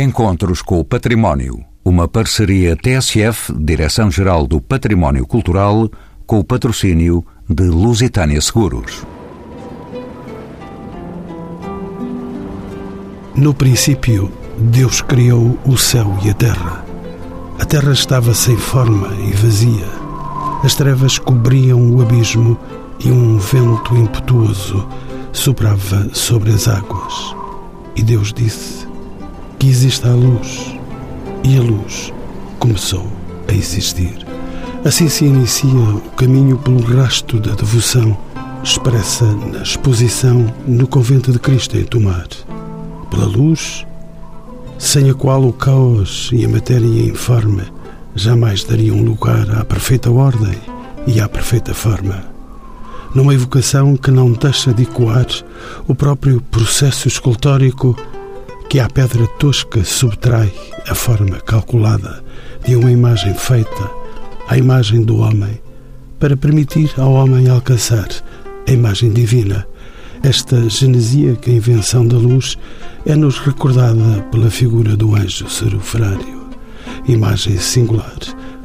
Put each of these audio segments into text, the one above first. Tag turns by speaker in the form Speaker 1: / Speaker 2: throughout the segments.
Speaker 1: Encontros com o Património. Uma parceria TSF, Direção-Geral do Património Cultural, com o patrocínio de Lusitânia Seguros.
Speaker 2: No princípio, Deus criou o céu e a terra. A terra estava sem forma e vazia. As trevas cobriam o abismo e um vento impetuoso soprava sobre as águas. E Deus disse: que exista a luz. E a luz começou a existir. Assim se inicia o caminho pelo rastro da devoção, expressa na exposição no Convento de Cristo em Tomar. Pela luz, sem a qual o caos e a matéria informe jamais dariam lugar à perfeita ordem e à perfeita forma. Numa evocação que não deixa de ecoar o próprio processo escultórico que à pedra tosca subtrai a forma calculada de uma imagem feita à imagem do homem, para permitir ao homem alcançar a imagem divina. Esta genesíaca invenção da luz é-nos recordada pela figura do anjo serufrário, imagem singular,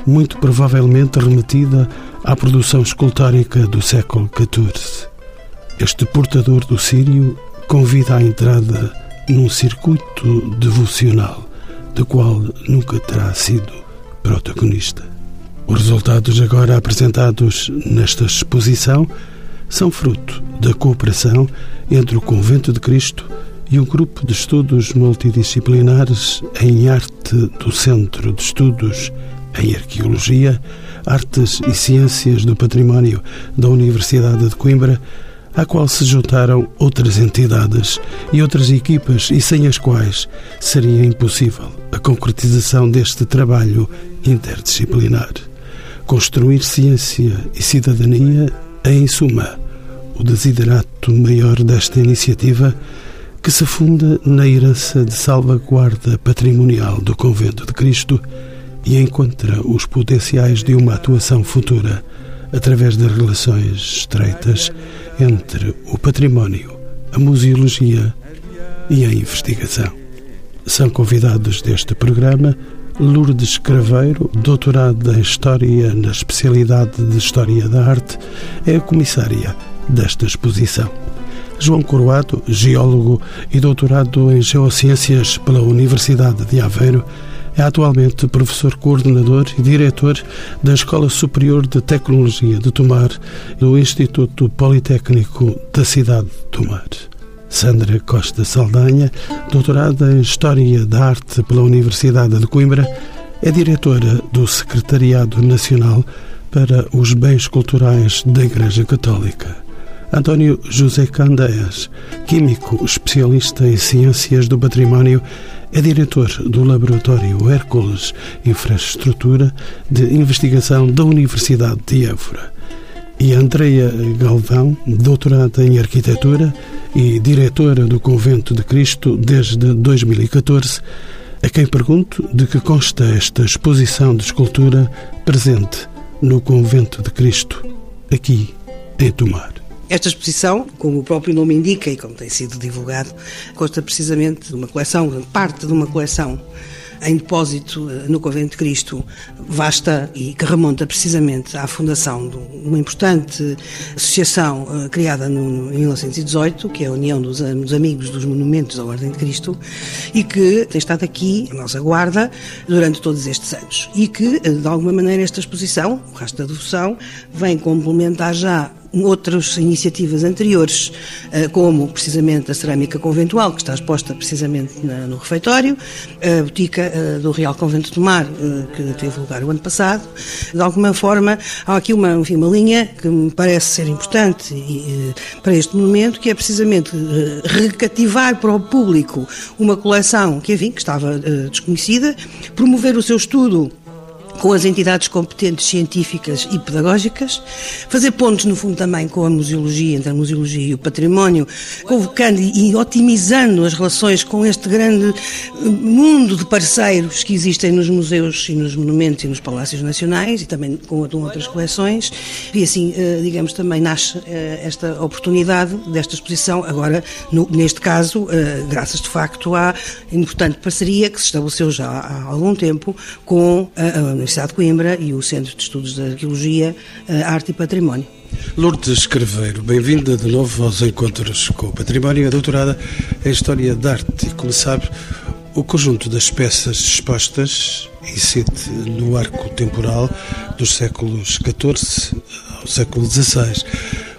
Speaker 2: muito provavelmente remetida à produção escultórica do século XIV. Este portador do Sírio convida à entrada num circuito devocional do qual nunca terá sido protagonista. Os resultados agora apresentados nesta exposição são fruto da cooperação entre o Convento de Cristo e um grupo de estudos multidisciplinares em arte do Centro de Estudos em Arqueologia, Artes e Ciências do Património da Universidade de Coimbra, à qual se juntaram outras entidades e outras equipas e sem as quais seria impossível a concretização deste trabalho interdisciplinar. Construir ciência e cidadania é, em suma, o desiderato maior desta iniciativa que se funda na herança de salvaguarda patrimonial do Convento de Cristo e encontra os potenciais de uma atuação futura através das relações estreitas entre o património, a museologia e a investigação. São convidados deste programa Lourdes Craveiro, doutorada em História na especialidade de História da Arte, é a comissária desta exposição. João Coroado, geólogo e doutorado em Geociências pela Universidade de Aveiro, é atualmente professor coordenador e diretor da Escola Superior de Tecnologia de Tomar do Instituto Politécnico da cidade de Tomar. Sandra Costa Saldanha, doutorada em História da Arte pela Universidade de Coimbra, é diretora do Secretariado Nacional para os Bens Culturais da Igreja Católica. António José Candeias, químico especialista em ciências do património, é diretor do Laboratório Hércules Infraestrutura de Investigação da Universidade de Évora. E Andreia Galvão, doutorada em Arquitetura e diretora do Convento de Cristo desde 2014, a quem pergunto de que consta esta exposição de escultura presente no Convento de Cristo, aqui em Tomar.
Speaker 3: Esta exposição, como o próprio nome indica e como tem sido divulgado, consta precisamente de uma coleção, parte de uma coleção em depósito eh, no Convento de Cristo, vasta e que remonta precisamente à fundação de uma importante associação uh, criada em 1918, que é a União dos, dos, Amigos dos Monumentos da Ordem de Cristo, e que tem estado aqui, em nossa guarda, durante todos estes anos. E que, eh, de alguma maneira, esta exposição, o resto da devoção, vem complementar já outras iniciativas anteriores, eh, como precisamente a cerâmica conventual, que está exposta precisamente no refeitório, a botica eh, do Real Convento do Mar, eh, que teve lugar o ano passado. De alguma forma, há aqui uma, enfim, uma linha que me parece ser importante para este momento, que é precisamente recativar para o público uma coleção que, enfim, que estava desconhecida, promover o seu estudo com as entidades competentes científicas e pedagógicas, fazer pontos, no fundo, também com a museologia, entre a museologia e o património, convocando e otimizando as relações com este grande eh, mundo de parceiros que existem nos museus e nos monumentos e nos palácios nacionais e também com outras coleções. E assim, eh, digamos, também nasce eh, esta oportunidade desta exposição, agora, neste caso, graças de facto à importante parceria que se estabeleceu já há algum tempo com a Universidade de Coimbra e o Centro de Estudos da Arqueologia, Arte e Património.
Speaker 2: Lourdes Carveiro, bem-vinda de novo aos Encontros com o Património, é doutorada em História da Arte e, como sabe, o conjunto das peças expostas incide no arco temporal dos séculos XIV ao século XVI.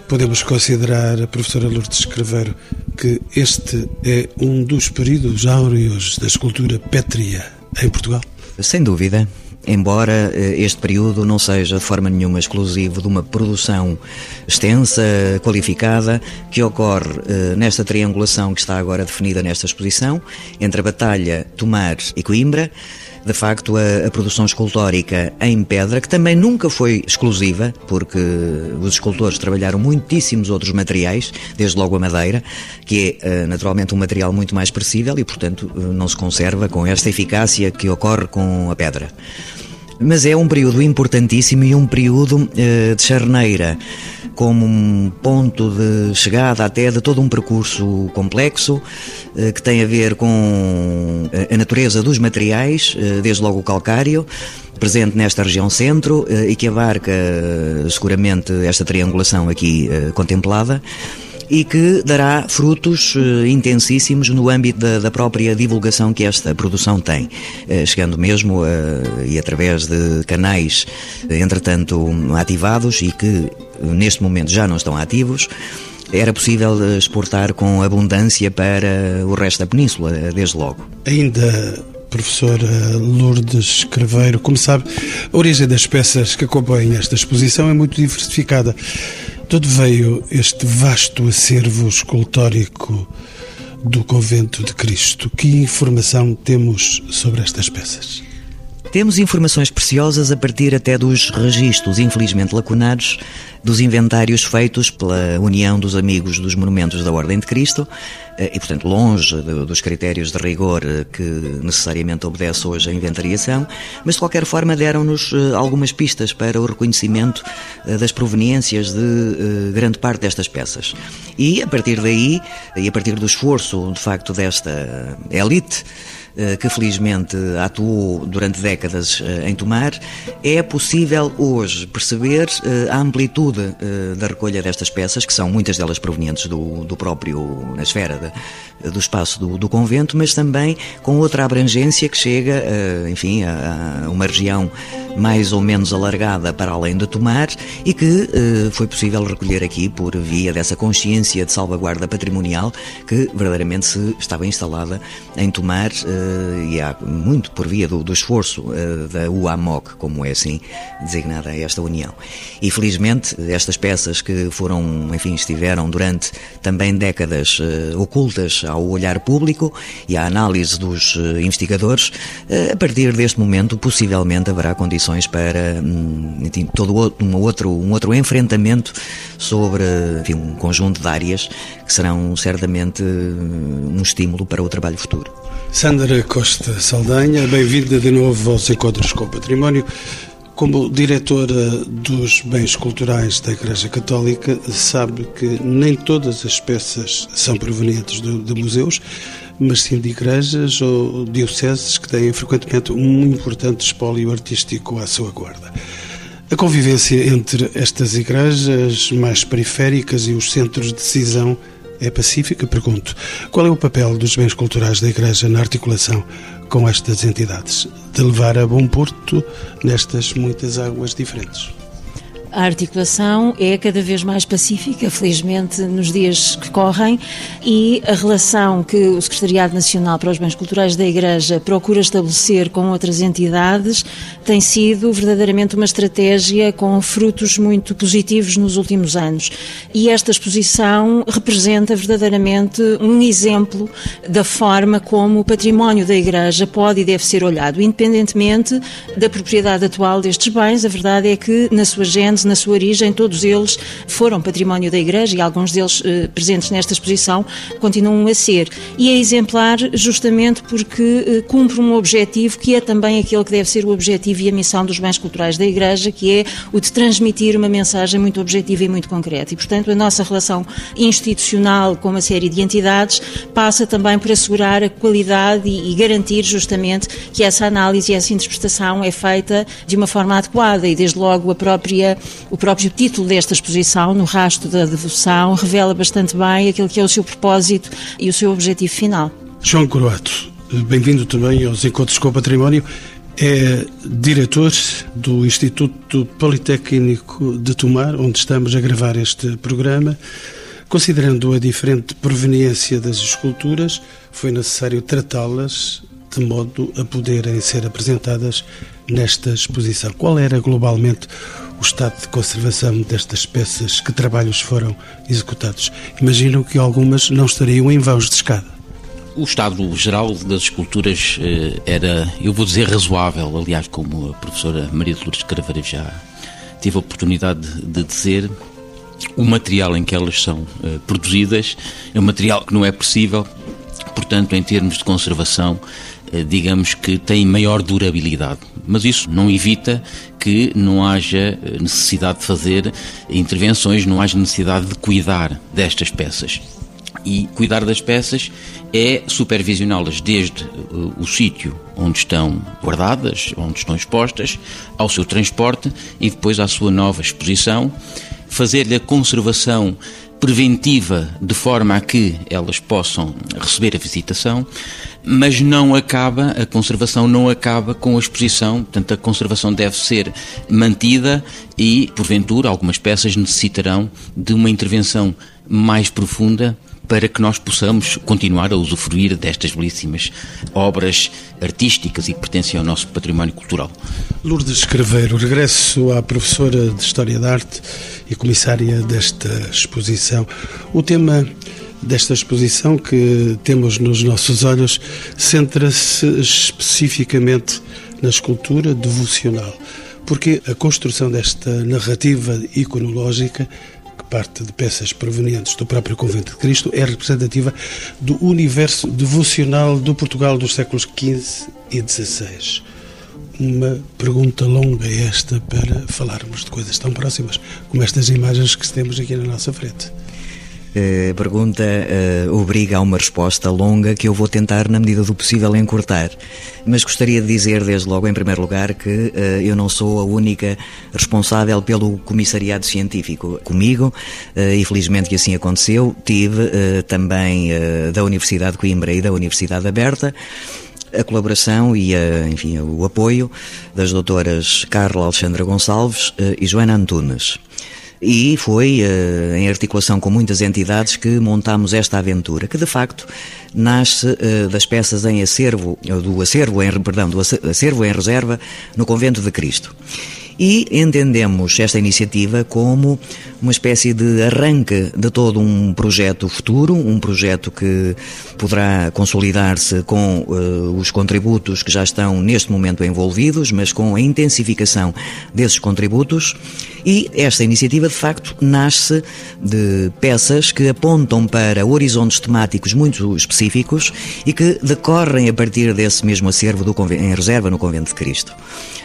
Speaker 2: Podemos considerar, a professora Lourdes Carveiro, que este é um dos períodos áureos da escultura pétrea em Portugal?
Speaker 4: Sem dúvida embora eh, este período não seja de forma nenhuma exclusivo de uma produção extensa, qualificada, que ocorre eh, nesta triangulação que está agora definida nesta exposição, entre a Batalha, Tomar e Coimbra, de facto, a, a, produção escultórica em pedra, que também nunca foi exclusiva, porque os escultores trabalharam muitíssimos outros materiais, desde logo a madeira, que é eh, naturalmente um material muito mais expressível e, portanto, não se conserva com esta eficácia que ocorre com a pedra. Mas é um período importantíssimo e um período uh, de charneira, como um ponto de chegada até de todo um percurso complexo uh, que tem a ver com eh, a natureza dos materiais, uh, desde logo o calcário, presente nesta região centro e que abarca seguramente esta triangulação aqui contemplada e que dará frutos uh, intensíssimos no âmbito da, da, própria divulgação que esta produção tem, uh, chegando mesmo uh, e através de canais, entretanto, ativados e que neste momento já não estão ativos era possível exportar com abundância para o resto da península, desde logo.
Speaker 2: Ainda professora Lourdes Craveiro, como sabe, a origem das peças que acompanham esta exposição é muito diversificada. De veio este vasto acervo escultórico do Convento de Cristo? Que informação temos sobre estas peças?
Speaker 4: Temos informações preciosas a partir até dos registros, infelizmente lacunados, dos inventários feitos pela União dos Amigos dos Monumentos da Ordem de Cristo, eh, e, portanto, longe dos critérios de rigor eh, que necessariamente obedece hoje a inventariação, mas de qualquer forma deram-nos eh, algumas pistas para o reconhecimento das proveniências de grande parte destas peças. E a partir daí, e a partir do esforço, de facto, desta elite, que felizmente atuou durante décadas eh, em Tomar, é possível hoje perceber eh, a amplitude da recolha destas peças, que são muitas delas provenientes do, do próprio, na esfera de, do espaço do, do, convento, mas também com outra abrangência que chega, enfim, a, uma região mais ou menos alargada para além de Tomar e que foi possível recolher aqui por via dessa consciência de salvaguarda patrimonial que verdadeiramente se estava instalada em Tomar eh, e há muito por via do, do esforço eh, da UAMOC, como é assim designada esta união. E felizmente estas peças que foram, enfim, estiveram durante também décadas eh, ocultas ao olhar público e à análise dos investigadores, a partir deste momento possivelmente haverá condições para hum, enfim, todo um outro, um outro enfrentamento sobre enfim, um conjunto de áreas que serão certamente um estímulo para o trabalho futuro.
Speaker 2: Sandra Costa Saldanha, bem-vinda de novo aos Encontros com o Património. Como diretora dos bens culturais da Igreja Católica, sabe que nem todas as peças são provenientes de, de museus, mas sim de igrejas ou dioceses que têm frequentemente um importante espólio artístico à sua guarda. A convivência entre estas igrejas mais periféricas e os centros de decisão é pacífica? Pergunto. Qual é o papel dos bens culturais da Igreja na articulação com estas entidades? De levar a bom porto nestas muitas águas diferentes?
Speaker 5: A articulação é cada vez mais pacífica, felizmente, nos dias que correm, e a relação que o Secretariado Nacional para os Bens Culturais da Igreja procura estabelecer com outras entidades tem sido verdadeiramente uma estratégia com frutos muito positivos nos últimos anos. E esta exposição representa verdadeiramente um exemplo da forma como o património da Igreja pode e deve ser olhado, independentemente da propriedade atual destes bens. A verdade é que, na sua na sua origem, todos eles foram património da Igreja e alguns deles eh, presentes nesta exposição continuam a ser. E é exemplar justamente porque eh, cumpre um objetivo que é também aquele que deve ser o objetivo e a missão dos bens culturais da Igreja, que é o de transmitir uma mensagem muito objetiva e muito concreta. E, portanto, a nossa relação institucional com uma série de entidades passa também por assegurar a qualidade e, e garantir justamente que essa análise e essa interpretação é feita de uma forma adequada e, desde logo, a própria o próprio título desta exposição, No Rasto da Devoção, revela bastante bem aquilo que é o seu propósito e o seu objetivo final.
Speaker 2: João Coroato, bem-vindo também aos Encontros com o Património. É diretor do Instituto Politécnico de Tomar, onde estamos a gravar este programa. Considerando a diferente proveniência das esculturas, foi necessário tratá-las de modo a poderem ser apresentadas nesta exposição. Qual era globalmente o estado de conservação destas peças? Que trabalhos foram executados? Imagino que algumas não estariam em vãos de escada.
Speaker 6: O estado geral das esculturas eh, era, eu vou dizer, razoável. Aliás, como a professora Maria de Lourdes Caraveira já tive a oportunidade de dizer, o material em que elas são eh, produzidas é um material que não é possível, portanto, em termos de conservação, digamos que tem maior durabilidade. Mas isso não evita que não haja necessidade de fazer intervenções, não haja necessidade de cuidar destas peças. E cuidar das peças é supervisioná-las desde uh, o sítio onde estão guardadas, onde estão expostas, ao seu transporte e depois à sua nova exposição, fazer-lhe a conservação preventiva de forma a que elas possam receber a visitação, mas não acaba, a conservação não acaba com a exposição, portanto a conservação deve ser mantida e, porventura, algumas peças necessitarão de uma intervenção mais profunda para que nós possamos continuar a usufruir destas belíssimas obras artísticas e que pertencem ao nosso património cultural.
Speaker 2: Lourdes Craveiro, regresso à professora de História da Arte e comissária desta exposição. O tema desta exposição que temos nos nossos olhos centra-se especificamente na escultura devocional, porque a construção desta narrativa iconológica parte de peças provenientes do próprio Convento de Cristo, é representativa do universo devocional do Portugal dos séculos XV e XVI. Uma pergunta longa esta para falarmos de coisas tão próximas como estas imagens que temos aqui na nossa frente.
Speaker 4: A pergunta uh, obriga a uma resposta longa que eu vou tentar, na medida do possível, encurtar. Mas gostaria de dizer, desde logo, em primeiro lugar, que uh, eu não sou a única responsável pelo comissariado científico. Comigo, uh, e felizmente que assim aconteceu, tive também da Universidade de Coimbra e da Universidade Aberta a colaboração e a, enfim, o apoio das doutoras Carla Alexandra Gonçalves e Joana Antunes. E foi uh, em articulação com muitas entidades que montamos esta aventura, que de facto nasce uh, das peças em acervo, do acervo em, perdão, do acervo em reserva no Convento de Cristo e entendemos esta iniciativa como uma espécie de arranque de todo um projeto futuro, um projeto que poderá consolidar-se com uh, os contributos que já estão neste momento envolvidos, mas com a intensificação desses contributos. E esta iniciativa, de facto, nasce de peças que apontam para horizontes temáticos muito específicos e que decorrem a partir desse mesmo acervo do, em reserva no Convento de Cristo.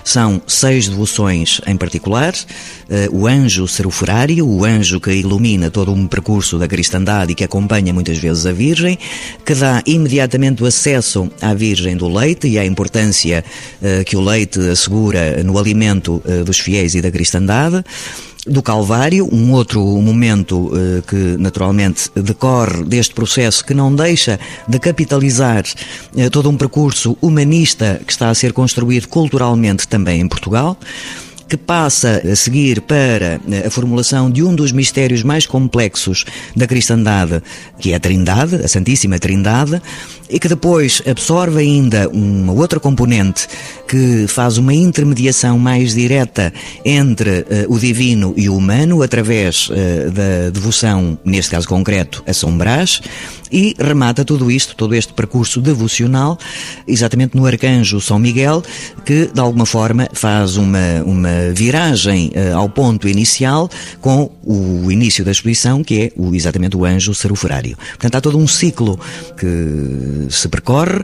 Speaker 4: São seis devoções em particular: uh, o anjo seroferário, o anjo que ilumina todo um percurso da cristandade e que acompanha muitas vezes a Virgem, que dá imediatamente o acesso à Virgem do leite e à importância uh, que o leite assegura no alimento uh, dos fiéis e da cristandade. Do Calvário, um outro momento eh, que naturalmente decorre deste processo que não deixa de capitalizar eh, todo um percurso humanista que está a ser construído culturalmente também em Portugal que passa a seguir para a formulação de um dos mistérios mais complexos da cristandade, que é a Trindade, a Santíssima Trindade, e que depois absorve ainda uma outra componente que faz uma intermediação mais direta entre uh, o divino e o humano através uh, da devoção, neste caso concreto, a São Brás, e remata tudo isto, todo este percurso devocional, exatamente no Arcanjo São Miguel, que de alguma forma faz uma, uma viragem uh, ao ponto inicial com o início da exposição, que é o, exatamente o anjo seroforário. Portanto, há todo um ciclo que se percorre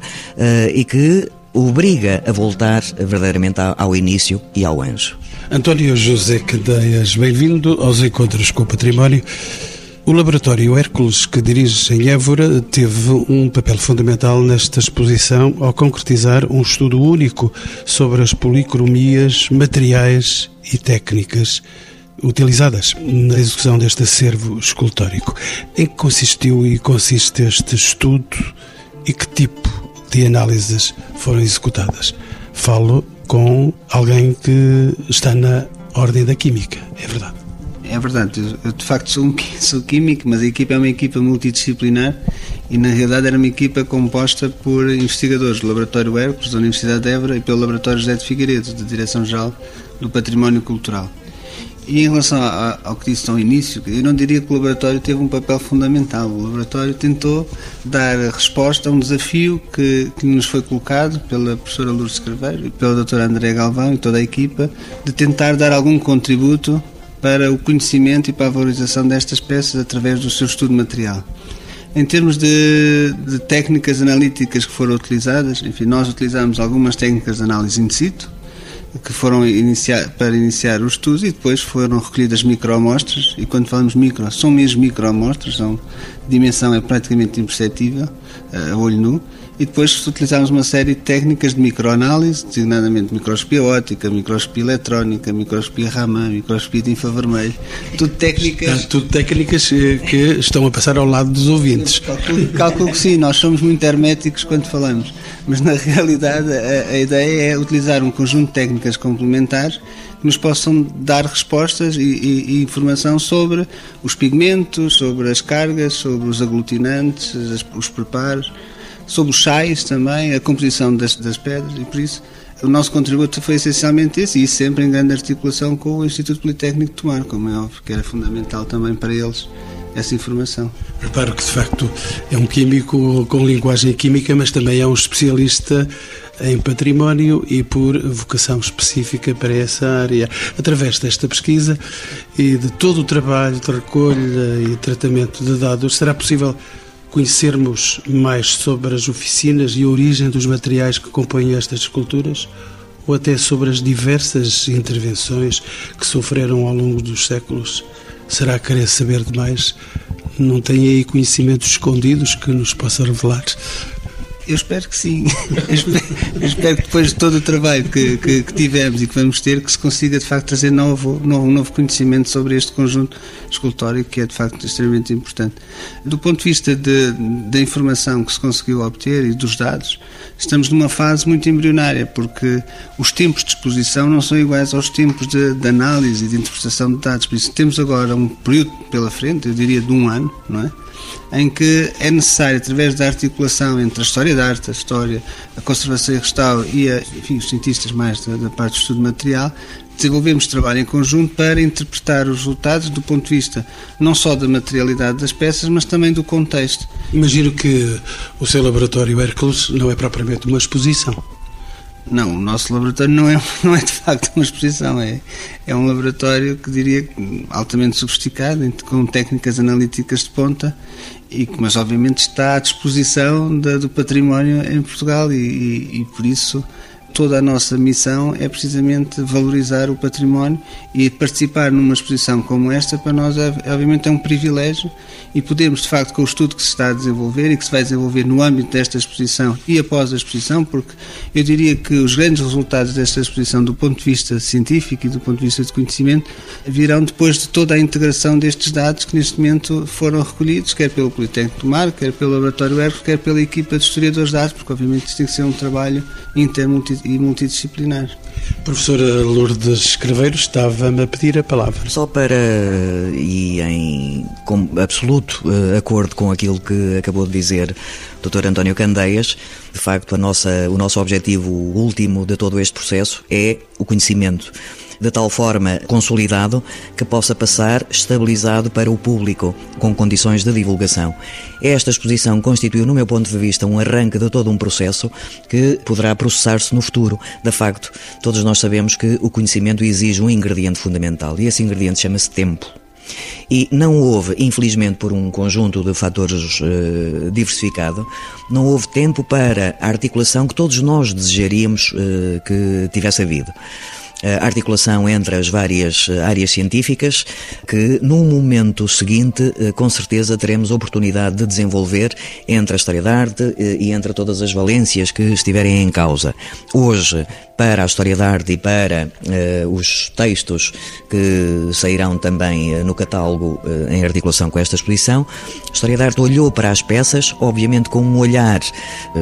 Speaker 4: e que obriga a voltar verdadeiramente ao início e ao anjo.
Speaker 2: António José Candeias, bem-vindo aos Encontros com o Património. O Laboratório Hércules, que dirige em Évora, teve um papel fundamental nesta exposição ao concretizar um estudo único sobre as policromias materiais e técnicas utilizadas na execução deste acervo escultórico. Em que consistiu e consiste este estudo e que tipo de análises foram executadas. Falo com alguém que está na ordem da química, é verdade.
Speaker 7: É verdade, eu de facto sou, um, sou químico, mas a equipa é uma equipa multidisciplinar e na realidade era uma equipa composta por investigadores do Laboratório Hércules da Universidade de Évora e pelo Laboratório José de Figueiredo, da Direção-Geral do Património Cultural. E em relação ao que disse ao início, eu não diria que o laboratório teve um papel fundamental. O laboratório tentou dar resposta a um desafio que, que nos foi colocado pela professora Lourdes Carveiro e pela doutora André Galvão e toda a equipa, de tentar dar algum contributo para o conhecimento e para a valorização destas peças através do seu estudo material. Em termos de, de técnicas analíticas que foram utilizadas, enfim, nós utilizamos algumas técnicas de análise in situ, que foram iniciar, para iniciar os estudos e depois foram recolhidas microamostras. E quando falamos micro, são mesmo microamostras, são, a dimensão é praticamente imperceptível eh, a olho nu e depois utilizamos uma série de técnicas de microanálise, designadamente microscopia óptica, microscopia eletrónica, microscopia Raman, microscopia de infravermelho, tudo técnicas...
Speaker 2: tudo técnicas eh, que estão a passar ao lado dos ouvintes.
Speaker 7: Calculo, calculo que sim, nós somos muito herméticos quando falamos, mas na realidade a, a ideia é utilizar um conjunto de técnicas complementares que nos possam dar respostas e, e, e, informação sobre os pigmentos, sobre as cargas, sobre os aglutinantes, os preparos sobre os sais também, a composição das, das pedras e por isso o nosso contributo foi essencialmente esse e sempre em grande articulação com o Instituto Politécnico de Tomar, como é óbvio que era fundamental também para eles essa informação.
Speaker 2: Reparo que de facto é um químico com linguagem química, mas também é um especialista em património e por vocação específica para essa área. Através desta pesquisa e de todo o trabalho de recolha e tratamento de dados, será possível conhecermos mais sobre as oficinas e a origem dos materiais que compõem estas esculturas, ou até sobre as diversas intervenções que sofreram ao longo dos séculos. Será querer saber demais? Não tem aí conhecimentos escondidos que nos possa revelar?
Speaker 7: Eu espero que sim. Eu espero, eu espero que depois de todo o trabalho que, que, que, tivemos e que vamos ter, que se consiga de facto trazer novo, novo, novo conhecimento sobre este conjunto escultórico que é de facto extremamente importante. Do ponto de vista da informação que se conseguiu obter e dos dados, estamos numa fase muito embrionária, porque os tempos de exposição não são iguais aos tempos de, de análise e de interpretação de dados. Por isso temos agora um período pela frente, eu diria de um ano, não é? Em que é necessário, através da articulação entre a história da arte, a história, a conservação e restauro e a, enfim, os cientistas mais da, da parte do estudo material, desenvolvemos trabalho em conjunto para interpretar os resultados do ponto de vista não só da materialidade das peças, mas também do contexto.
Speaker 2: Imagino que o seu laboratório Hércules não é propriamente uma exposição.
Speaker 7: Não, o nosso laboratório não é, não é de facto uma exposição, é, é um laboratório que diria altamente sofisticado, com técnicas analíticas de ponta, e, mas obviamente está à disposição da, do património em Portugal e, e, e por isso toda a nossa missão é precisamente valorizar o património e participar numa exposição como esta. Para nós é, obviamente é um privilégio e podemos de facto com o estudo que se está a desenvolver e que se vai desenvolver no âmbito desta exposição e após a exposição, porque eu diria que os grandes resultados desta exposição do ponto de vista científico e do ponto de vista de conhecimento virão depois de toda a integração destes dados que neste momento foram recolhidos, quer pelo Politécnico do Mar, quer pelo Laboratório Ergo, quer pela equipa de historiadores de arte, porque obviamente isto tem que ser um trabalho intermulti e multidisciplinar.
Speaker 2: Professora Lourdes Craveiro estava-me a pedir a palavra.
Speaker 4: Só para, e em com absoluto uh, acordo com aquilo que acabou de dizer o Dr. António Candeias, de facto a nossa, o nosso objetivo último de todo este processo é o conhecimento de tal forma consolidado que possa passar estabilizado para o público, com condições de divulgação. Esta exposição constituiu, no meu ponto de vista, um arranque de todo um processo que poderá processar-se no futuro. De facto, todos nós sabemos que o conhecimento exige um ingrediente fundamental e esse ingrediente chama-se tempo. E não houve, infelizmente por um conjunto de fatores uh, diversificado, não houve tempo para a articulação que todos nós desejaríamos uh, que tivesse havido articulação entre as várias eh, áreas científicas, que num momento seguinte, eh, com certeza, teremos oportunidade de desenvolver entre a história da arte eh, e entre todas as valências que estiverem em causa. Hoje, para a história da arte e para uh, os textos que sairão também uh, no catálogo uh, em articulação com esta exposição. A história da arte olhou para as peças, obviamente com um olhar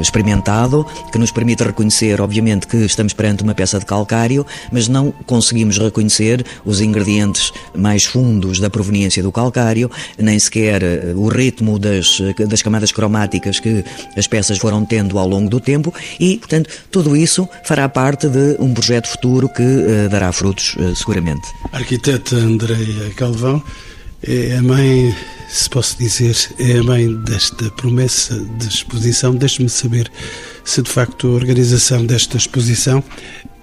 Speaker 4: experimentado, que nos permite reconhecer, obviamente, que estamos perante uma peça de calcário, mas não conseguimos reconhecer os ingredientes mais fundos da proveniência do calcário, nem sequer o ritmo das, das camadas cromáticas que as peças foram tendo ao longo do tempo e, portanto, tudo isso fará parte parte de um projeto futuro que uh, dará frutos, uh, seguramente.
Speaker 2: A arquiteta Andreia Galvão é a mãe, se posso dizer, é a mãe desta promessa de exposição. Deixe-me saber se de facto a organização desta exposição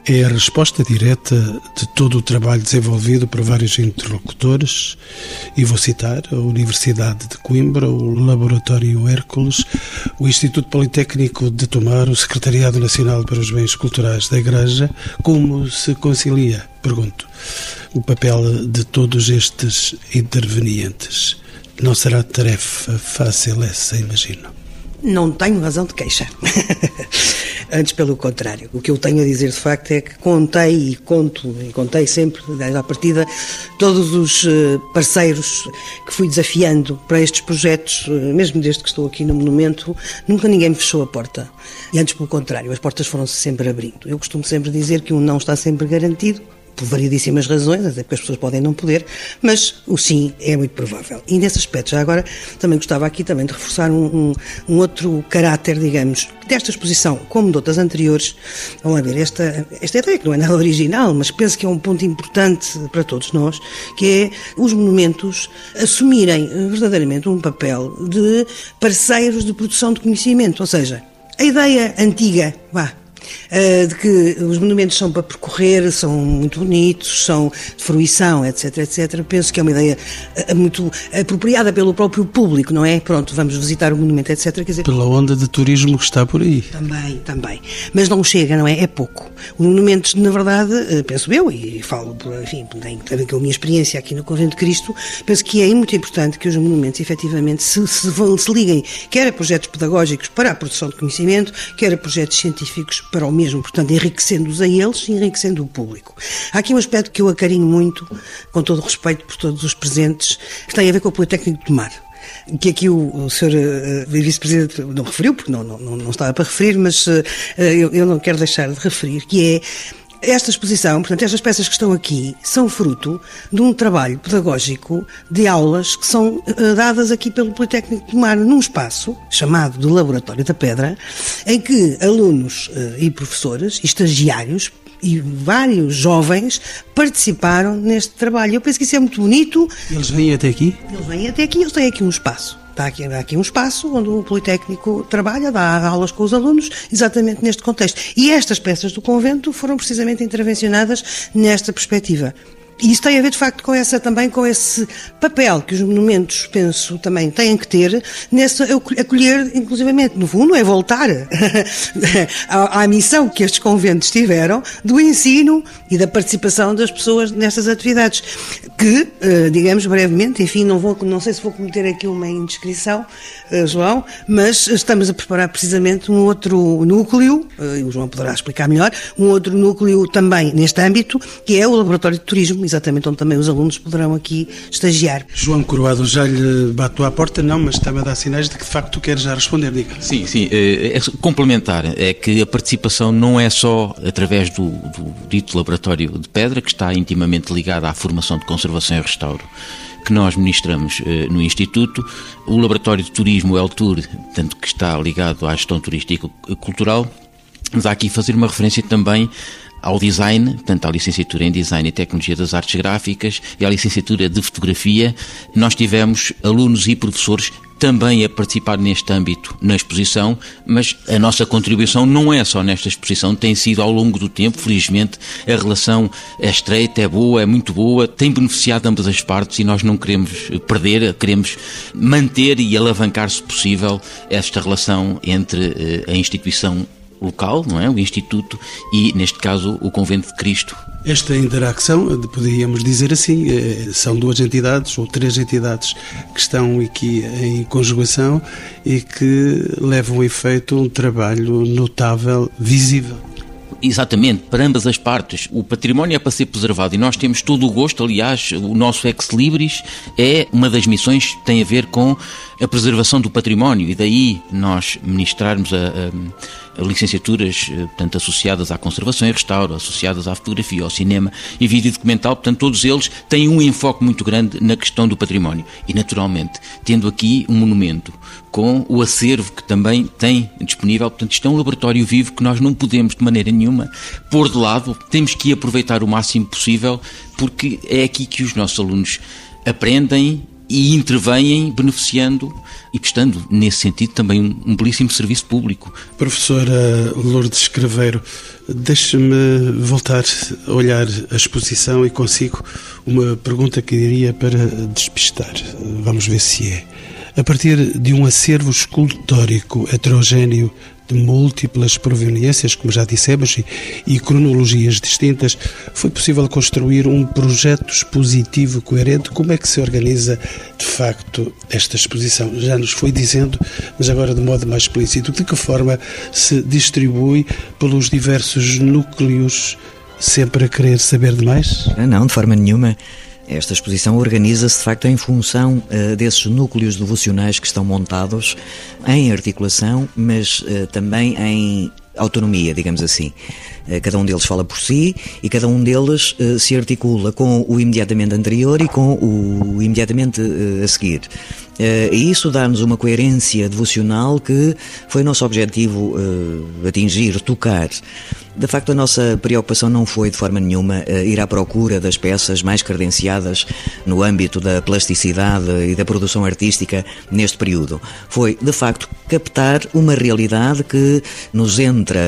Speaker 2: é a resposta direta de todo o trabalho desenvolvido por vários interlocutores, e vou citar a Universidade de Coimbra, o Laboratório Hércules, o Instituto Politécnico de Tomar, o Secretariado Nacional para os Bens Culturais da Igreja. Como se concilia, pergunto, o papel de todos estes intervenientes? Não será tarefa fácil essa, imagino.
Speaker 3: Não tenho razão de queixa. Antes, pelo contrário. O que eu tenho a dizer, de facto, é que contei e conto, e contei sempre, desde a partida, todos os eh, parceiros que fui desafiando para estes projetos, eh, mesmo desde que estou aqui no Monumento, nunca ninguém me fechou a porta. E antes, pelo contrário, as portas foram-se sempre abrindo. Eu costumo sempre dizer que um não está sempre garantido, por variedíssimas razões, até porque as pessoas podem não poder, mas o sim é muito provável. E nesse aspecto, já agora, também gostava aqui também de reforçar um, um, um outro caráter, digamos, desta exposição, como de outras anteriores. Vamos ver, esta, esta ideia que não é nada original, mas penso que é um ponto importante para todos nós, que é os monumentos assumirem verdadeiramente um papel de parceiros de produção de conhecimento, ou seja, a ideia antiga, vá, de que os monumentos são para percorrer, são muito bonitos, são de fruição, etc, etc. Penso que é uma ideia eh, muito apropriada pelo próprio público, não é? Pronto, vamos visitar o monumento, etc. Quer
Speaker 2: dizer, Pela onda de turismo que está por aí.
Speaker 3: Também, também. Mas não chega, não é? É pouco. Os monumentos, na verdade, eh, penso eu, e falo, enfim, tem a ver com a minha experiência aqui no Convento de Cristo, penso que é muito importante que os monumentos, efetivamente, se, se, se liguem, quer a projetos pedagógicos para a produção de conhecimento, quer a projetos científicos para o mesmo, portanto, enriquecendo-os a eles e enriquecendo o público. Há aqui um aspecto que eu acarinho muito, com todo respeito por todos os presentes, que tem a ver com o Politécnico de Mar que aqui o, o senhor uh, vice-presidente não referiu, porque não, não, não estava para referir, mas uh, eu, eu não quero deixar de referir, que é esta exposição, portanto, estas peças que estão aqui, são fruto de um trabalho pedagógico de aulas que são uh, dadas aqui pelo Politécnico de Mar, num espaço chamado do Laboratório da Pedra, em que alunos uh, e professores e estagiários e vários jovens participaram neste trabalho. Eu penso que isso é muito bonito.
Speaker 2: Eles vêm até aqui?
Speaker 3: Eles vêm até aqui, eles têm aqui um espaço. Está aqui, há aqui um espaço onde o Politécnico trabalha, dá aulas com os alunos, exatamente neste contexto. E estas peças do convento foram precisamente intervencionadas nesta perspectiva. E isso tem a ver, de facto, com essa também com esse papel que os monumentos, penso, também têm que ter nessa acolher, inclusivamente, no fundo, é voltar à, à, missão que estes conventos tiveram do ensino e da participação das pessoas nestas atividades. Que, eh, digamos brevemente, enfim, não vou, não sei se vou cometer aqui uma indiscrição, eh, João, mas estamos a preparar precisamente um outro núcleo, eh, e o João poderá explicar melhor, um outro núcleo também neste âmbito, que é o Laboratório de Turismo, exatamente onde também os alunos poderão aqui estagiar.
Speaker 2: João Coroado, já lhe bato à porta, não, mas está-me a dar sinais de que de facto quer já responder, diga.
Speaker 6: Sim, sim, é, é complementar, é que a participação não é só através do, do dito laboratório de pedra, que está intimamente ligado à formação de conservação e restauro, que nós ministramos eh, no Instituto, o Laboratório de Turismo, o ELTUR, tanto que está ligado à gestão turística e cultural, mas há aqui fazer uma referência também ao design, portanto, à licenciatura em Design e Tecnologia das Artes Gráficas e à licenciatura de Fotografia. Nós tivemos alunos e professores também a participar neste âmbito na exposição, mas a nossa contribuição não é só nesta exposição, tem sido ao longo do tempo, felizmente, a relação é estreita, é boa, é muito boa, tem beneficiado ambas as partes e nós não queremos perder, queremos manter e alavancar, se possível, esta relação entre eh, a instituição local, não é? O Instituto e, neste caso, o Convento de Cristo.
Speaker 2: Esta interação, poderíamos dizer assim, eh, são duas entidades ou três entidades que estão aqui em conjugação e que levam a efeito um trabalho notável, visível.
Speaker 6: Exatamente, para ambas as partes. O património é para ser preservado e nós temos todo o gosto, aliás, o nosso Ex Libris é uma das missões que tem a ver com a preservação do património e daí nós ministrarmos a, a, a licenciaturas eh, portanto, associadas à conservação e restauro, associadas à fotografia, ao cinema e vídeo documental, portanto todos eles têm um enfoque muito grande na questão do património. E naturalmente tendo aqui um monumento com o acervo que também tem disponível, portanto isto é um laboratório vivo que nós não podemos de maneira nenhuma pôr de lado, temos que aproveitar o máximo possível porque é aqui que os nossos alunos aprendem e intervêm beneficiando e prestando, nesse sentido, também um, um belíssimo serviço público.
Speaker 2: Professora Lourdes Craveiro, deixe-me voltar a olhar a exposição e consigo uma pergunta que iria para despistar. Vamos ver se é. A partir de um acervo escultórico heterogêneo de múltiplas proveniências, como já dissemos, e, e, cronologias distintas, foi possível construir um projeto expositivo coerente. Como é que se organiza, de facto, esta exposição? Já nos foi dizendo, mas agora de modo mais explícito, de que forma se distribui pelos diversos núcleos, sempre a querer saber demais?
Speaker 4: Não, de forma nenhuma. Esta exposição organiza-se de facto em função uh, desses núcleos devocionais que estão montados em articulação, mas uh, também em autonomia, digamos assim. Uh, cada um deles fala por si e cada um deles se articula com o imediatamente anterior e com o imediatamente a seguir. E isso dá-nos uma coerência devocional que foi nosso objetivo atingir, tocar. De facto, a nossa preocupação não foi de forma nenhuma eh, ir à procura das peças mais credenciadas no âmbito da plasticidade e da produção artística neste período. Foi, de facto, captar uma realidade que nos entra,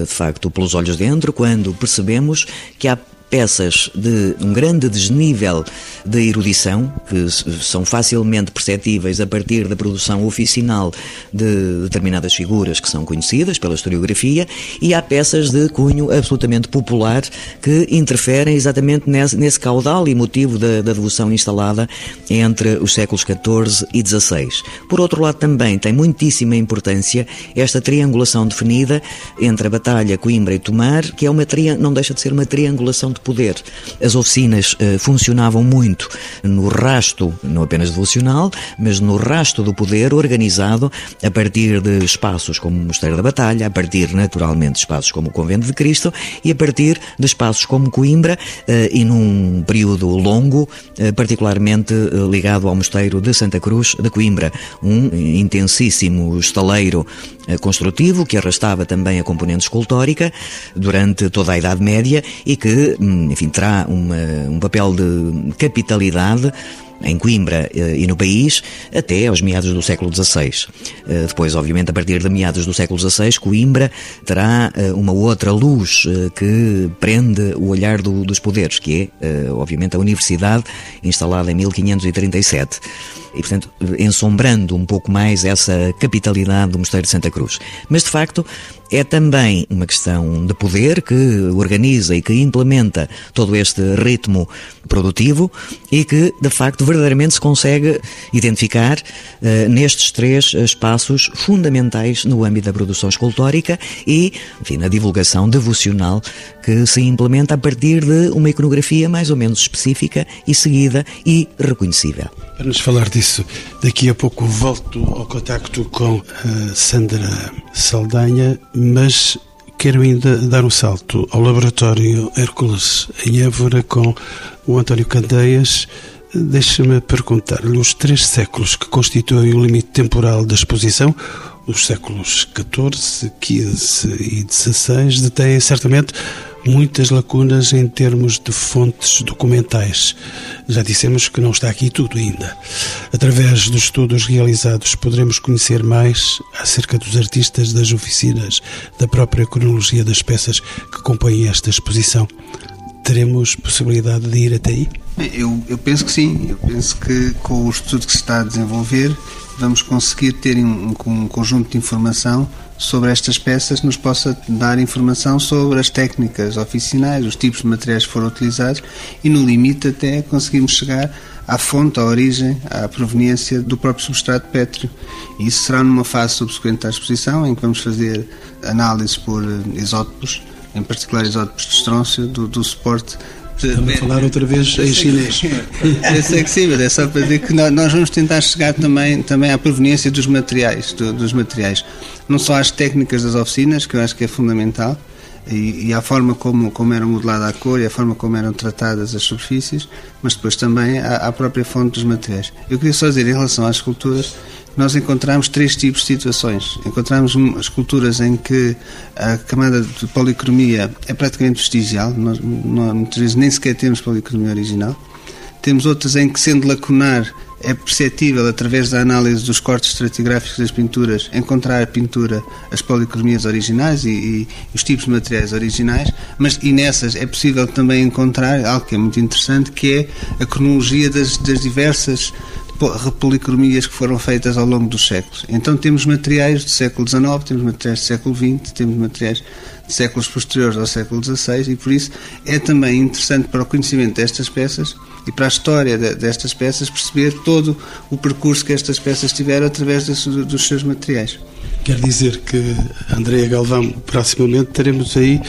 Speaker 4: de facto, pelos olhos dentro quando percebemos que há peças de um grande desnível de erudição, que são facilmente perceptíveis a partir da produção oficinal de determinadas figuras que são conhecidas pela historiografia, e há peças de cunho absolutamente popular que interferem exatamente nesse, nesse caudal emotivo da, da devoção instalada entre os séculos XIV e XVI. Por outro lado, também tem muitíssima importância esta triangulação definida entre a Batalha, Coimbra e Tomar, que é uma não deixa de ser uma triangulação de de poder. As oficinas uh, funcionavam muito no rasto, não apenas devocional, mas no rasto do poder organizado a partir de espaços como o Mosteiro da Batalha, a partir naturalmente de espaços como o Convento de Cristo e a partir de espaços como Coimbra uh, e num período longo, uh, particularmente ligado ao Mosteiro de Santa Cruz de Coimbra, um intensíssimo estaleiro construtivo que arrastava também a componente escultórica durante toda a Idade Média e que hum, enfim, terá uma, um papel de capitalidade em Coimbra eh, e no país até aos meados do século XVI. Eh, depois, obviamente, a partir de meados do século XVI, Coimbra terá eh, uma outra luz que prende o olhar do, dos poderes, que é, obviamente, a Universidade, instalada em 1537 e, portanto, ensombrando um pouco mais essa capitalidade do Mosteiro de Santa Cruz. Mas, de facto, é também uma questão de poder que organiza e que implementa todo este ritmo produtivo e que, de facto, verdadeiramente se consegue identificar uh, nestes três espaços fundamentais no âmbito da produção escultórica e, enfim, na divulgação devocional que se implementa a partir de uma iconografia mais ou menos específica e seguida e reconhecível.
Speaker 2: Para nos falar disso, daqui a pouco volto ao contacto com a Sandra Saldanha, mas quero ainda dar um salto ao laboratório Hércules em Évora com o António Candeias. Deixa-me perguntar-lhe os três séculos que constituem o limite temporal da exposição, os séculos XIV, XV e XVI, detêm certamente muitas lacunas em termos de fontes documentais. Já dissemos que não está aqui tudo ainda. Através dos estudos realizados, poderemos conhecer mais acerca dos artistas, das oficinas, da própria cronologia das peças que compõem esta exposição. Teremos possibilidade de ir até aí?
Speaker 7: Eu, eu penso que sim. Eu penso que com o estudo que se está a desenvolver, vamos conseguir ter um, um conjunto de informação sobre estas peças nos possa dar informação sobre as técnicas oficinais, os tipos de materiais que foram utilizados e, no limite, até conseguimos chegar à fonte, à origem, à proveniência do próprio substrato pétreo. E isso será numa fase subsequente à exposição, em que vamos fazer análises por isótopos, em particular isótopos de estrôncio, do, do suporte
Speaker 2: Estamos a falar outra vez em chinês.
Speaker 7: Eu sei que sim, mas é só para dizer que nós vamos tentar chegar também, também à proveniência dos materiais, do, dos materiais. Não só às técnicas das oficinas, que eu acho que é fundamental, e, e à forma como, como era modelada a cor e a forma como eram tratadas as superfícies, mas depois também à, à própria fonte dos materiais. Eu queria só dizer, em relação às esculturas, nós encontramos três tipos de situações. Encontramos esculturas em que a camada de policromia é praticamente vestigial, nós, muitas vezes nem sequer temos policromia original. Temos outras em que, sendo lacunar, é perceptível, através da análise dos cortes estratigráficos das pinturas, encontrar a pintura, as policromias originais e, e, os tipos de materiais originais, mas e nessas é possível também encontrar algo que é muito interessante, que é a cronologia das, das diversas policromias que foram feitas ao longo dos séculos. Então temos materiais do século XIX, temos materiais do século XX, temos materiais de séculos posteriores ao século XVI e por isso é também interessante para o conhecimento destas peças e para a história destas peças perceber todo o percurso que estas peças tiveram através dos seus materiais.
Speaker 2: Quer dizer que, Andréa Galvão, proximamente teremos aí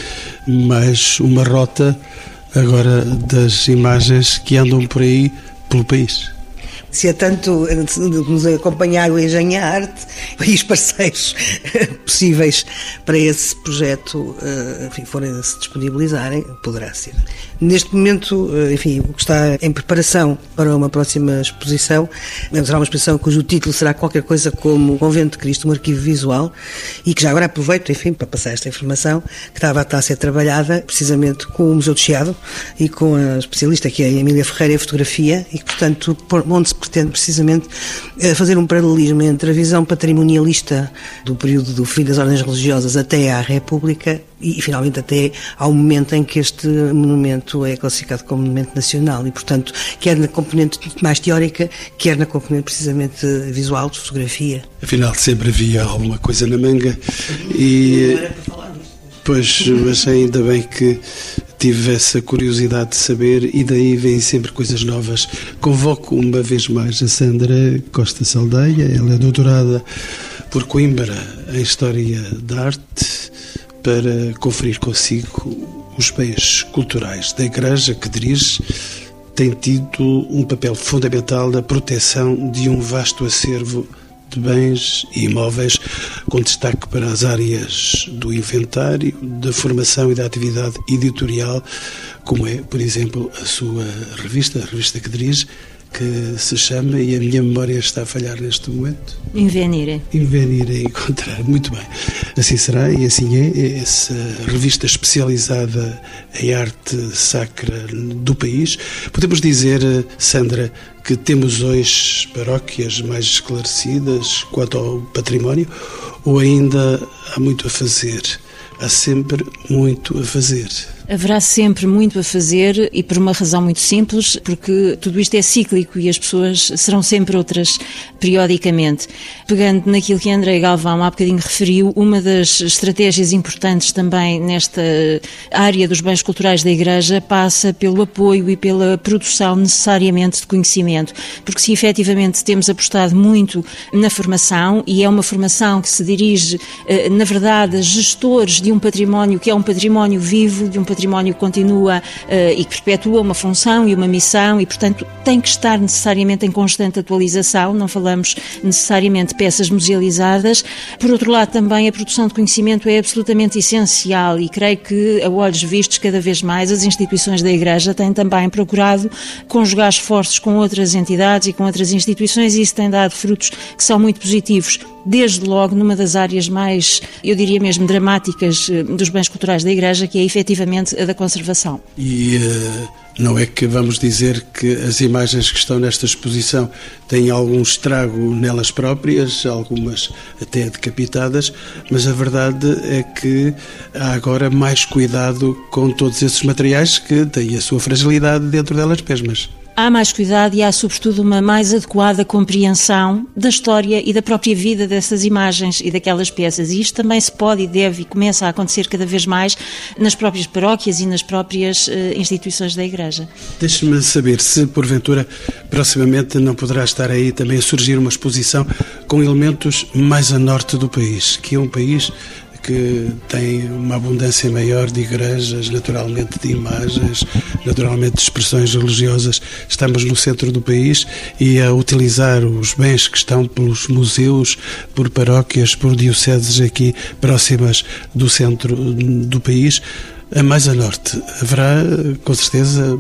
Speaker 2: mais uma rota agora das imagens que andam por aí pelo país
Speaker 3: se é tanto nos acompanhar o Engenho Arte e os parceiros possíveis para esse projeto eh, enfim, forem se disponibilizarem, poderá ser. Neste momento, eh, enfim, o que está em preparação para uma próxima exposição, será uma exposição cujo título será qualquer coisa como Convento de Cristo, um arquivo visual, e que já agora aproveito, enfim, para passar esta informação, que estava a ser trabalhada precisamente com o Museu do Chiado e com a especialista que é a Emília Ferreira em fotografia, e que, portanto, onde se pretende precisamente eh, fazer um paralelismo entre a visão patrimonialista do período do fim das ordens religiosas até à República e, finalmente, até ao momento em que este monumento é classificado como monumento nacional e, portanto, quer na componente mais teórica, quer na componente precisamente visual, de fotografia.
Speaker 2: Afinal, sempre havia alguma coisa na manga e... Pois, mas ainda bem que tive essa curiosidade de saber e daí vêm sempre coisas novas. Convoco uma vez mais a Sandra Costa Saldeia, ela é doutorada por Coimbra em História da Arte, para conferir consigo os bens culturais da Igreja que dirige. Tem tido um papel fundamental na proteção de um vasto acervo de bens e imóveis, com destaque para as áreas do inventário, da formação e da atividade editorial, como é, por exemplo, a sua revista, a revista que dirige, que se chama, e a minha memória está a falhar neste momento.
Speaker 5: Invenire.
Speaker 2: Invenire, encontrar. Muito bem. Assim será e assim é. Essa revista especializada em arte sacra do país. Podemos dizer, Sandra, que temos hoje paróquias mais esclarecidas quanto ao património ou ainda há muito a fazer? Há sempre muito a fazer.
Speaker 5: Haverá sempre muito a fazer e por uma razão muito simples, porque tudo isto é cíclico e as pessoas serão sempre outras periodicamente. Pegando naquilo que André Galvão há bocadinho referiu, uma das estratégias importantes também nesta área dos bens culturais da Igreja passa pelo apoio e pela produção necessariamente de conhecimento, porque se efetivamente temos apostado muito na formação e é uma formação que se dirige, eh, na verdade, a gestores de um património que é um património vivo, de um património património continua uh, e perpetua uma função e uma missão e, portanto, tem que estar necessariamente em constante atualização, não falamos necessariamente de peças musealizadas. Por outro lado, também a produção de conhecimento é absolutamente essencial e creio que, a olhos vistos, cada vez mais as instituições da Igreja têm também procurado conjugar esforços com outras entidades e com outras instituições e isso tem dado frutos que são muito positivos desde logo numa das áreas mais, eu diria mesmo, dramáticas eh, dos bens culturais da Igreja, que é efetivamente a da conservação.
Speaker 2: E uh, não é que vamos dizer que as imagens que estão nesta exposição têm algum estrago nelas próprias, algumas até decapitadas, mas a verdade é que há agora mais cuidado com todos esses materiais que têm a sua fragilidade dentro delas mesmas.
Speaker 5: Há mais cuidado e há, sobretudo, uma mais adequada compreensão da história e da própria vida dessas imagens e daquelas peças. E isto também se pode e deve e começa a acontecer cada vez mais nas próprias paróquias e nas próprias uh, instituições da Igreja.
Speaker 2: Deixe-me saber se, porventura, proximamente não poderá estar aí também a surgir uma exposição com elementos mais a norte do país, que é um país que tem uma abundância maior de igrejas, naturalmente de imagens, naturalmente de expressões religiosas. Estamos no centro do país e a utilizar os bens que estão pelos museus, por paróquias, por dioceses aqui próximas do centro do país a mais a norte, haverá, com certeza,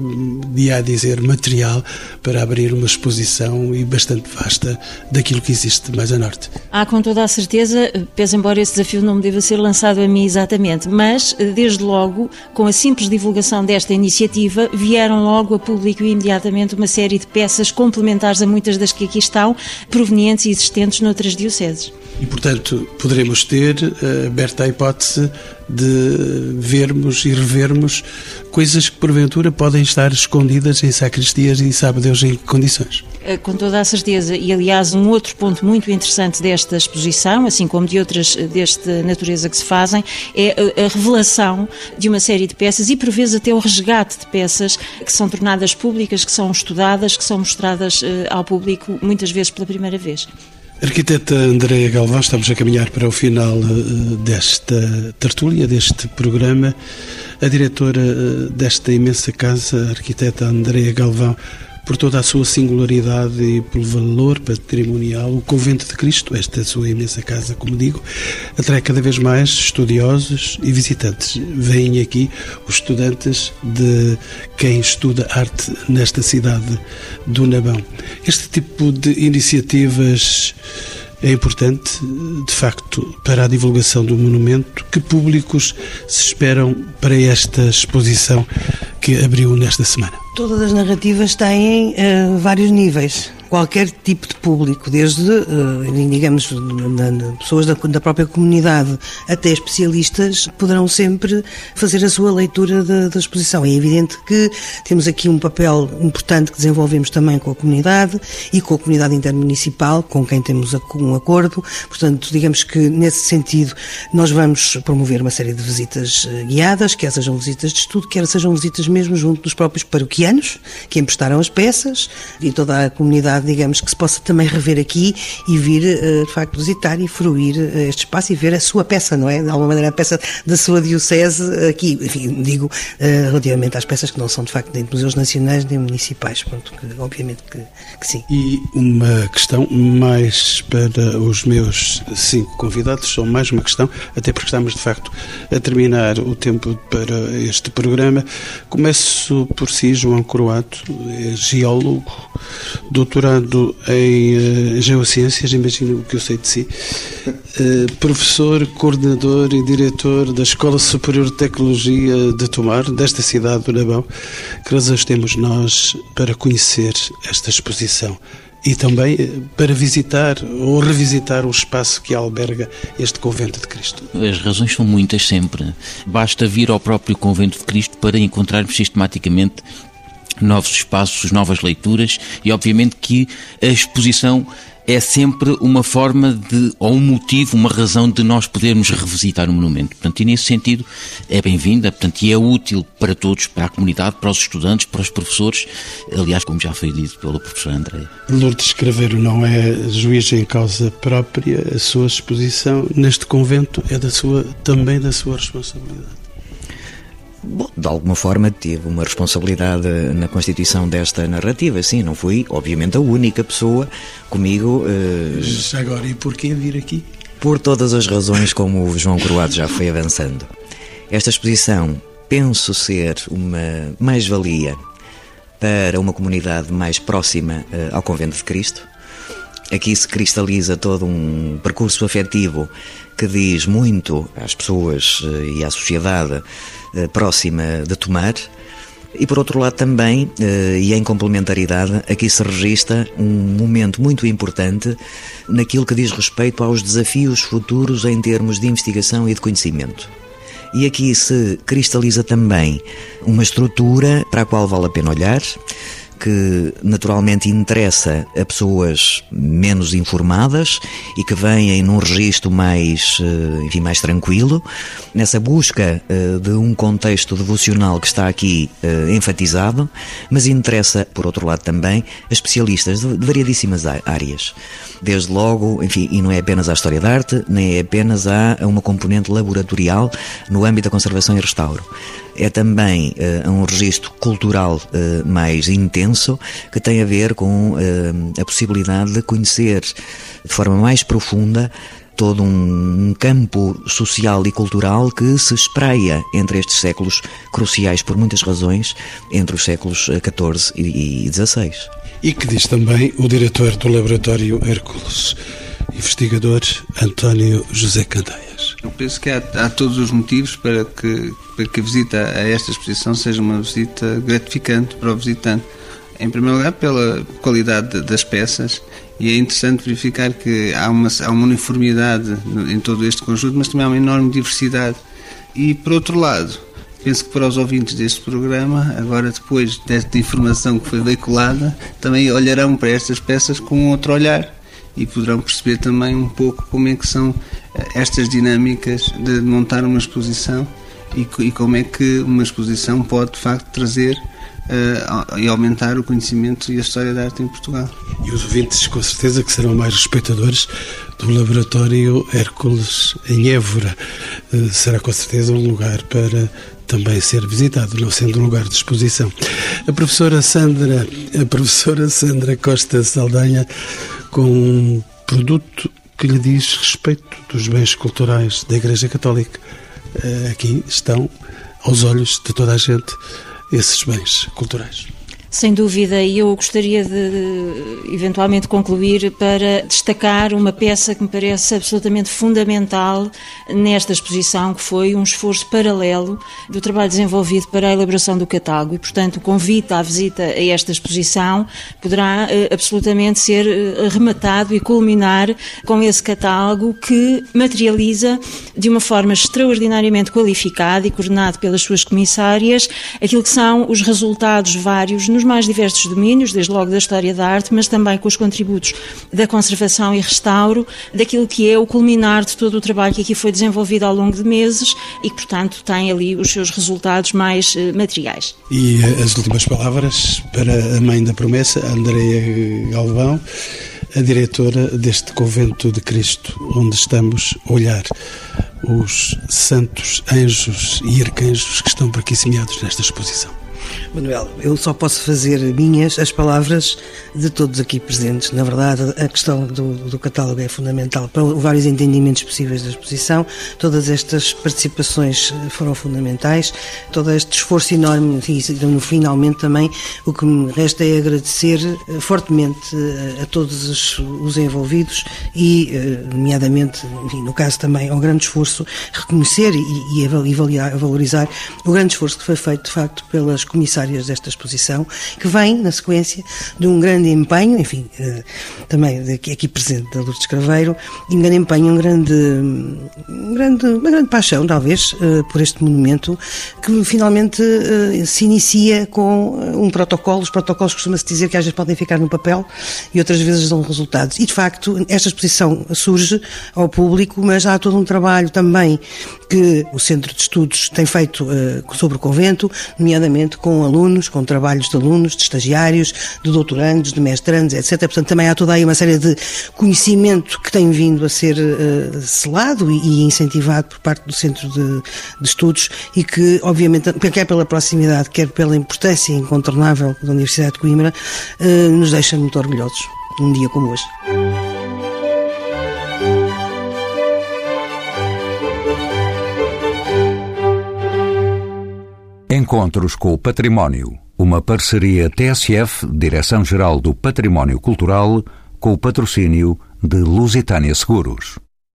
Speaker 2: dia a dizer, material para abrir uma exposição e bastante vasta daquilo que existe mais a norte.
Speaker 5: Há, com toda a certeza, pese embora esse desafio não me deva ser lançado a mim exatamente, mas, desde logo, com a simples divulgação desta iniciativa, vieram logo a público imediatamente uma série de peças complementares a muitas das que aqui estão, provenientes e existentes noutras dioceses.
Speaker 2: E, portanto, poderemos ter uh, aberta a hipótese de vermos e revermos coisas que porventura podem estar escondidas em sacristias e sabe Deus em que condições.
Speaker 5: Eh, com toda a certeza, e aliás, um outro ponto muito interessante desta exposição, assim como de outras eh, desta natureza que se fazem, é a, revelação de uma série de peças e, por vezes, até o resgate de peças que são tornadas públicas, que são estudadas, que são mostradas eh, ao público muitas vezes pela primeira vez.
Speaker 2: Arquiteta Andréa Galvão, estamos a caminhar para o final eh, desta tertúlia, deste programa. A diretora eh, desta imensa casa, a arquiteta Andréa Galvão, por toda a sua singularidade e pelo valor patrimonial, o Convento de Cristo, esta sua imensa casa, como digo, atrai cada vez mais estudiosos e visitantes. Vêm aqui os estudantes de quem estuda arte nesta cidade do Nabão. Este tipo de iniciativas é importante, de facto, para a divulgação do monumento. Que públicos se esperam para esta exposição que abriu nesta semana?
Speaker 3: Todas as narrativas têm uh, vários níveis qualquer tipo de público, desde, eh, digamos, pessoas da, própria comunidade até especialistas, poderão sempre fazer a sua leitura da, da exposição. É evidente que temos aqui um papel importante que desenvolvemos também com a comunidade e com a comunidade intermunicipal, com quem temos um acordo. Portanto, digamos que nesse sentido nós vamos promover uma série de visitas eh, guiadas, quer sejam visitas de estudo, quer sejam visitas mesmo junto dos próprios paroquianos que emprestaram as peças e toda a comunidade digamos, que se possa também rever aqui e vir, eh, de facto, visitar e fruir eh, este espaço e ver a sua peça, não é? De alguma maneira, a peça da sua diocese aqui. Enfim, digo, eh, relativamente às peças que não são, de facto, nem de museus nacionais nem municipais, pronto, que, obviamente que, que sim.
Speaker 2: E uma questão mais para os meus cinco convidados, só mais uma questão, até porque estamos, de facto, a terminar o tempo para este programa. Começo por si, João Croato, é geólogo, doutorado doutorado em uh, Geociências, imagino o que eu sei de si, uh, professor, coordenador e diretor da Escola Superior de Tecnologia de Tomar, desta cidade do Nabão. Que razões temos nós para conhecer esta exposição? e também eh, para visitar ou revisitar o espaço que alberga este Convento de Cristo.
Speaker 6: As razões são muitas sempre. Basta vir ao próprio Convento de Cristo para encontrarmos sistematicamente novos espaços, novas leituras e obviamente que a exposição é sempre uma forma de, ou um motivo, uma razão de nós podermos revisitar o monumento. Portanto, e nesse sentido é bem-vinda, portanto, e é útil para todos, para a comunidade, para os estudantes, para os professores, aliás, como já foi dito pelo professor André.
Speaker 2: Lourdes Escraveiro não é juiz em causa própria, a sua exposição neste convento é da sua, também da sua responsabilidade.
Speaker 4: Bom, de alguma forma tive uma responsabilidade na constituição desta narrativa, sim, não fui, obviamente, a única pessoa comigo. Uh...
Speaker 2: Agora, e porquê vir aqui?
Speaker 4: Por todas as razões, como o João Croado já foi avançando. Esta exposição penso ser uma mais-valia para uma comunidade mais próxima uh, ao Convento de Cristo. Aqui se cristaliza todo um percurso afetivo que diz muito às pessoas uh, e à sociedade uh, próxima de Tomar. E por outro lado também, e em complementaridade, aqui se registra um momento muito importante naquilo que diz respeito aos desafios futuros em termos de investigação e de conhecimento. E aqui se cristaliza também uma estrutura para a qual vale a pena olhar, que naturalmente interessa a pessoas menos informadas e que vêm num registro mais, eh, enfim, mais tranquilo, nessa busca eh, de um contexto devocional que está aqui eh, enfatizado, mas interessa, por outro lado, também a especialistas de variadíssimas áreas. Desde logo, enfim, e não é apenas a história da arte, nem é apenas a uma componente laboratorial no âmbito da conservação e restauro é também uh, um registro cultural mais intenso que tem a ver com uh, a possibilidade de conhecer de forma mais profunda todo um, um, campo social e cultural que se espreia entre estes séculos cruciais por muitas razões, entre os séculos XIV e XVI.
Speaker 2: E que diz também o diretor do Laboratório Hércules, investigador António José Candeias.
Speaker 7: Eu penso que há, há, todos os motivos para que, para que a visita a esta exposição seja uma visita gratificante para o visitante. Em primeiro lugar, pela qualidade das peças, e é interessante verificar que há uma, há uma uniformidade em todo este conjunto, mas também há uma enorme diversidade. E, por outro lado, penso que para os ouvintes deste programa, agora depois desta informação que foi veiculada, também olharão para estas peças com outro olhar e poderão perceber também um pouco como é que são eh, estas dinâmicas de montar uma exposição e, e como é que uma exposição pode de facto trazer uh, e aumentar o conhecimento e a história da arte em Portugal.
Speaker 2: E os ouvintes com certeza que serão mais respeitadores do laboratório Hércules em Évora. Uh, será com certeza um lugar para também ser visitado, não sendo um lugar de exposição. A professora Sandra, a professora Sandra Costa Saldanha com um produto que lhe diz respeito dos bens culturais da Igreja Católica. Eh, aqui estão, aos olhos de toda a gente, esses bens culturais.
Speaker 5: Sem dúvida, e eu gostaria de eventualmente concluir para destacar uma peça que me parece absolutamente fundamental nesta exposição, que foi um esforço paralelo do trabalho desenvolvido para a elaboração do catálogo. E, portanto, o convite à visita a esta exposição poderá eh, absolutamente ser eh, rematado e culminar com esse catálogo que materializa de uma forma extraordinariamente qualificada e coordenado pelas suas comissárias aquilo que são os resultados vários nos mais diversos domínios, desde logo da história da arte, mas também com os contributos da conservação e restauro, daquilo que é o culminar de todo o trabalho que aqui foi desenvolvido ao longo de meses e portanto, tem ali os seus resultados mais uh, materiais.
Speaker 2: E eh, as últimas palavras para a mãe da promessa, Andreia Galvão, a diretora deste convento de Cristo, onde estamos a olhar os santos anjos e arcanjos que estão por aqui semeados nesta exposição.
Speaker 3: Manuel, eu só posso fazer minhas as palavras de todos aqui presentes. Na verdade, a questão do, do catálogo é fundamental para vários entendimentos possíveis da exposição. Todas estas participações foram fundamentais, todo este esforço enorme e, finalmente, também o que me resta é agradecer eh, fortemente eh, a todos os, os envolvidos e, eh, nomeadamente, enfim, no caso também, ao grande esforço, reconhecer e, e avaliar, valorizar o grande esforço que foi feito, de facto, pelas comissárias desta exposição, que vem na sequência de um grande empenho, enfim, eh, também aqui presente da Lourdes Craveiro, de um grande empenho, um grande, um grande, uma grande paixão, talvez, eh, por este monumento, que finalmente eh, se inicia com um protocolo. Os protocolos costuma-se dizer que às vezes podem ficar no papel e outras vezes dão resultados. E, de facto, esta exposição surge ao público, mas há todo um trabalho também que o Centro de Estudos tem feito sobre o convento, nomeadamente com com alunos, com trabalhos de alunos, de estagiários, de doutorandos, de mestrandos, etc. Portanto, também há toda aí uma série de conhecimento que tem vindo a ser uh, selado e, e, incentivado por parte do Centro de, de, Estudos e que, obviamente, quer pela proximidade, quer pela importância incontornável da Universidade de Coimbra, uh, nos deixa muito orgulhosos num dia como hoje.
Speaker 1: Encontros com o Património. Uma parceria TSF, Direção-Geral do Património Cultural, com o patrocínio de Lusitânia Seguros.